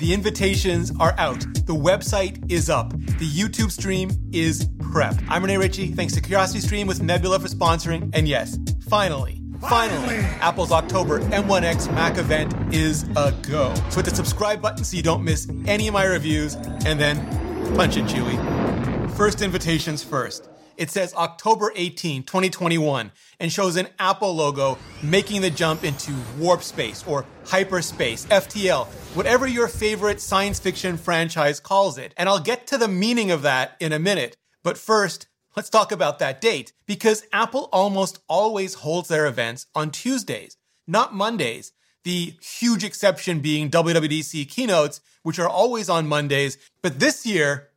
The invitations are out. The website is up. The YouTube stream is prep. I'm Rene Ritchie. Thanks to Curiosity Stream with Nebula for sponsoring. And yes, finally, finally, Apple's October M1X Mac event is a go. So hit the subscribe button so you don't miss any of my reviews. And then punch it, Chewy. First invitations first. It says October 18, 2021, and shows an Apple logo making the jump into warp space or hyperspace, FTL, whatever your favorite science fiction franchise calls it. And I'll get to the meaning of that in a minute. But first, let's talk about that date, because Apple almost always holds their events on Tuesdays, not Mondays. The huge exception being WWDC keynotes, which are always on Mondays. But this year,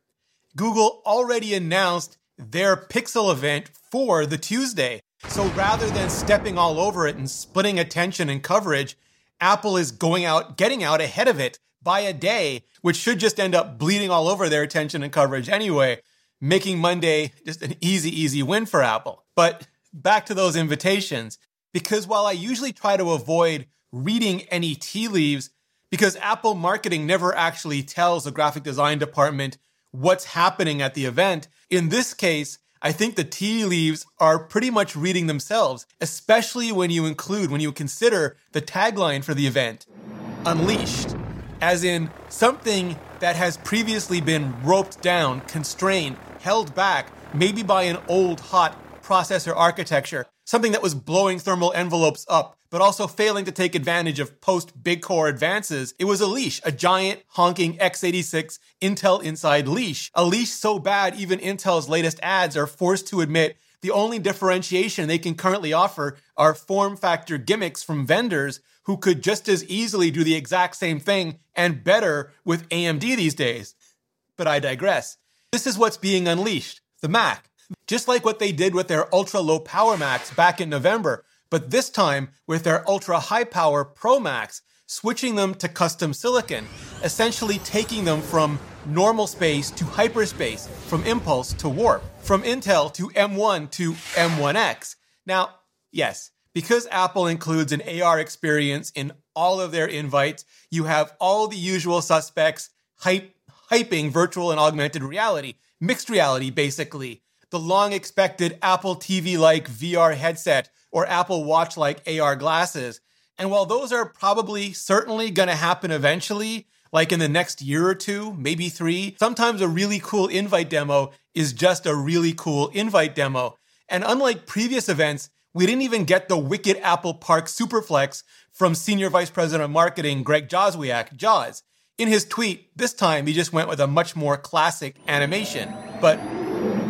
Google already announced their Pixel event for the Tuesday. So rather than stepping all over it and splitting attention and coverage, Apple is going out, getting out ahead of it by a day, which should just end up bleeding all over their attention and coverage anyway, making Monday just an easy, easy win for Apple. But back to those invitations, because while I usually try to avoid reading any tea leaves, because Apple marketing never actually tells the graphic design department what's happening at the event, in this case, I think the tea leaves are pretty much reading themselves, especially when you include, when you consider the tagline for the event Unleashed, as in something that has previously been roped down, constrained, held back, maybe by an old hot processor architecture, something that was blowing thermal envelopes up, but also failing to take advantage of post big core advances. It was a leash, a giant honking x86 Intel inside leash. A leash so bad, even Intel's latest ads are forced to admit the only differentiation they can currently offer are form factor gimmicks from vendors who could just as easily do the exact same thing and better with AMD these days. But I digress. This is what's being unleashed the Mac. Just like what they did with their ultra low power Macs back in November, but this time with their ultra high power Pro Max, switching them to custom silicon, essentially taking them from normal space to hyperspace, from impulse to warp, from Intel to M1 to M1X. Now, yes, because Apple includes an AR experience in all of their invites, you have all the usual suspects hype, hyping virtual and augmented reality, mixed reality basically, the long expected Apple TV like VR headset or Apple Watch like AR glasses. And while those are probably certainly going to happen eventually, like in the next year or two, maybe three, sometimes a really cool invite demo is just a really cool invite demo. And unlike previous events, we didn't even get the wicked Apple Park Superflex from Senior Vice President of Marketing Greg Joswiak, Jaws. In his tweet, this time he just went with a much more classic animation. But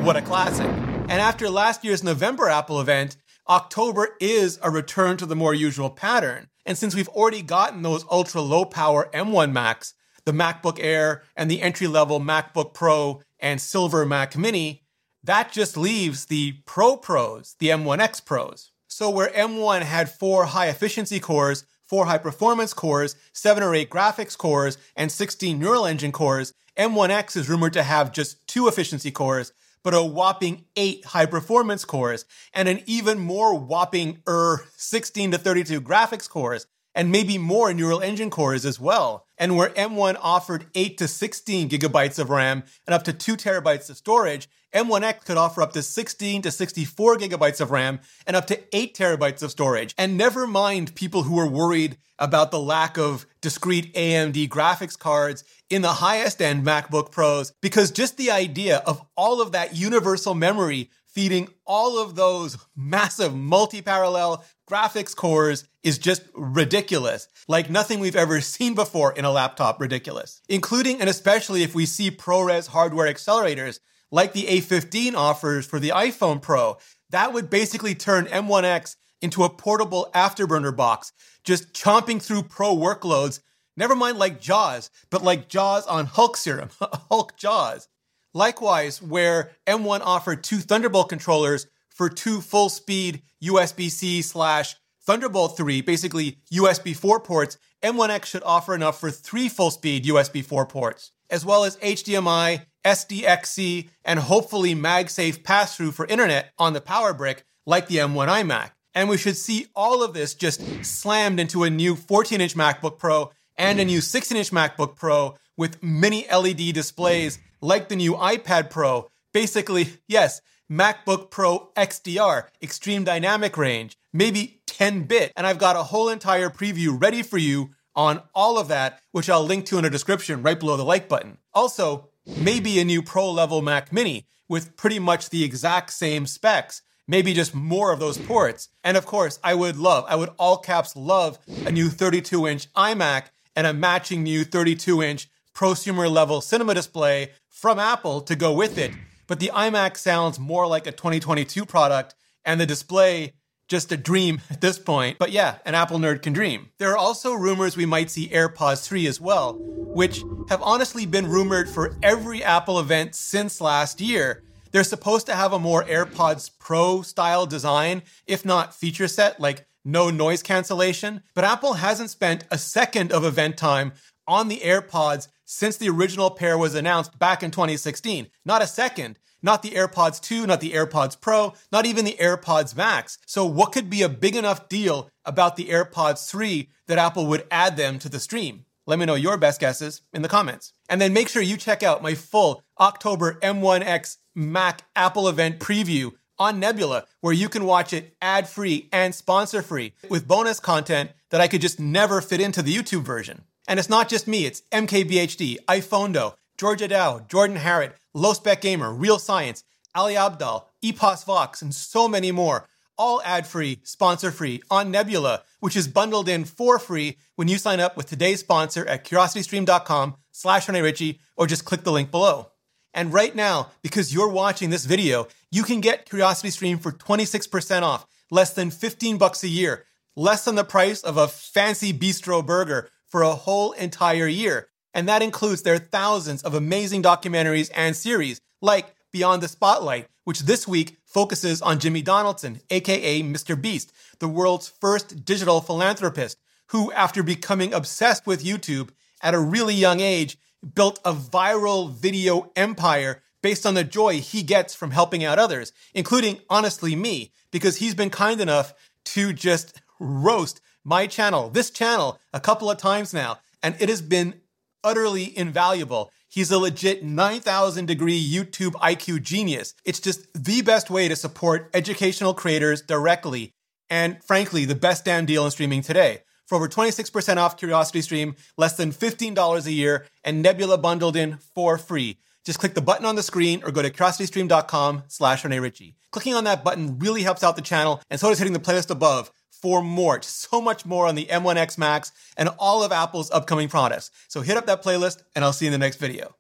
what a classic. And after last year's November Apple event, October is a return to the more usual pattern. And since we've already gotten those ultra low power M1 Macs, the MacBook Air and the entry level MacBook Pro and Silver Mac Mini, that just leaves the Pro Pros, the M1X Pros. So where M1 had four high efficiency cores, four high performance cores, seven or eight graphics cores, and 16 neural engine cores, M1X is rumored to have just two efficiency cores, but a whopping eight high performance cores and an even more whopping er 16 to 32 graphics cores and maybe more neural engine cores as well. And where M1 offered 8 to 16 gigabytes of RAM and up to 2 terabytes of storage, M1X could offer up to 16 to 64 gigabytes of RAM and up to 8 terabytes of storage. And never mind people who are worried about the lack of discrete AMD graphics cards in the highest end MacBook Pros, because just the idea of all of that universal memory feeding all of those massive multi parallel graphics cores is just ridiculous. Like nothing we've ever seen before in a laptop, ridiculous. Including and especially if we see ProRes hardware accelerators like the A15 offers for the iPhone Pro. That would basically turn M1X into a portable afterburner box, just chomping through pro workloads. Never mind like Jaws, but like Jaws on Hulk serum, Hulk Jaws. Likewise, where M1 offered two Thunderbolt controllers for two full speed USB C slash Thunderbolt 3, basically USB 4 ports, M1X should offer enough for three full speed USB 4 ports, as well as HDMI, SDXC, and hopefully MagSafe pass through for Ethernet on the power brick like the M1 iMac. And we should see all of this just slammed into a new 14 inch MacBook Pro and a mm-hmm. new 16 inch MacBook Pro with mini LED displays like the new iPad Pro. Basically, yes, MacBook Pro XDR, Extreme Dynamic Range, maybe 10 bit. And I've got a whole entire preview ready for you on all of that, which I'll link to in the description right below the like button. Also, maybe a new pro level Mac Mini with pretty much the exact same specs, maybe just more of those ports. And of course, I would love, I would all caps love a new 32 inch iMac and a matching new 32 inch prosumer level cinema display from Apple to go with it. But the iMac sounds more like a 2022 product, and the display just a dream at this point. But yeah, an Apple nerd can dream. There are also rumors we might see AirPods 3 as well, which have honestly been rumored for every Apple event since last year. They're supposed to have a more AirPods Pro style design, if not feature set, like no noise cancellation. But Apple hasn't spent a second of event time on the AirPods since the original pair was announced back in 2016. Not a second. Not the AirPods 2, not the AirPods Pro, not even the AirPods Max. So, what could be a big enough deal about the AirPods 3 that Apple would add them to the stream? Let me know your best guesses in the comments. And then make sure you check out my full October M1X Mac Apple event preview on Nebula, where you can watch it ad free and sponsor free with bonus content that I could just never fit into the YouTube version. And it's not just me, it's MKBHD, iPhonedo, Georgia Dow, Jordan Harrod, Low Spec Gamer, Real Science, Ali Abdaal, Epos Vox, and so many more. All ad free, sponsor free on Nebula, which is bundled in for free when you sign up with today's sponsor at curiositystream.com slash Rene Ritchie or just click the link below. And right now, because you're watching this video, you can get CuriosityStream for 26% off, less than 15 bucks a year, less than the price of a fancy bistro burger for a whole entire year. And that includes their thousands of amazing documentaries and series, like Beyond the Spotlight, which this week focuses on Jimmy Donaldson, aka Mr. Beast, the world's first digital philanthropist, who, after becoming obsessed with YouTube at a really young age, built a viral video empire based on the joy he gets from helping out others, including, honestly, me, because he's been kind enough to just roast my channel, this channel, a couple of times now, and it has been utterly invaluable. He's a legit 9,000 degree YouTube IQ genius. It's just the best way to support educational creators directly, and frankly, the best damn deal in streaming today. For over 26% off Curiosity Stream, less than $15 a year, and Nebula bundled in for free. Just click the button on the screen or go to curiositystream.com slash Rene Ritchie. Clicking on that button really helps out the channel, and so does hitting the playlist above for more, so much more on the M1X Max and all of Apple's upcoming products. So hit up that playlist and I'll see you in the next video.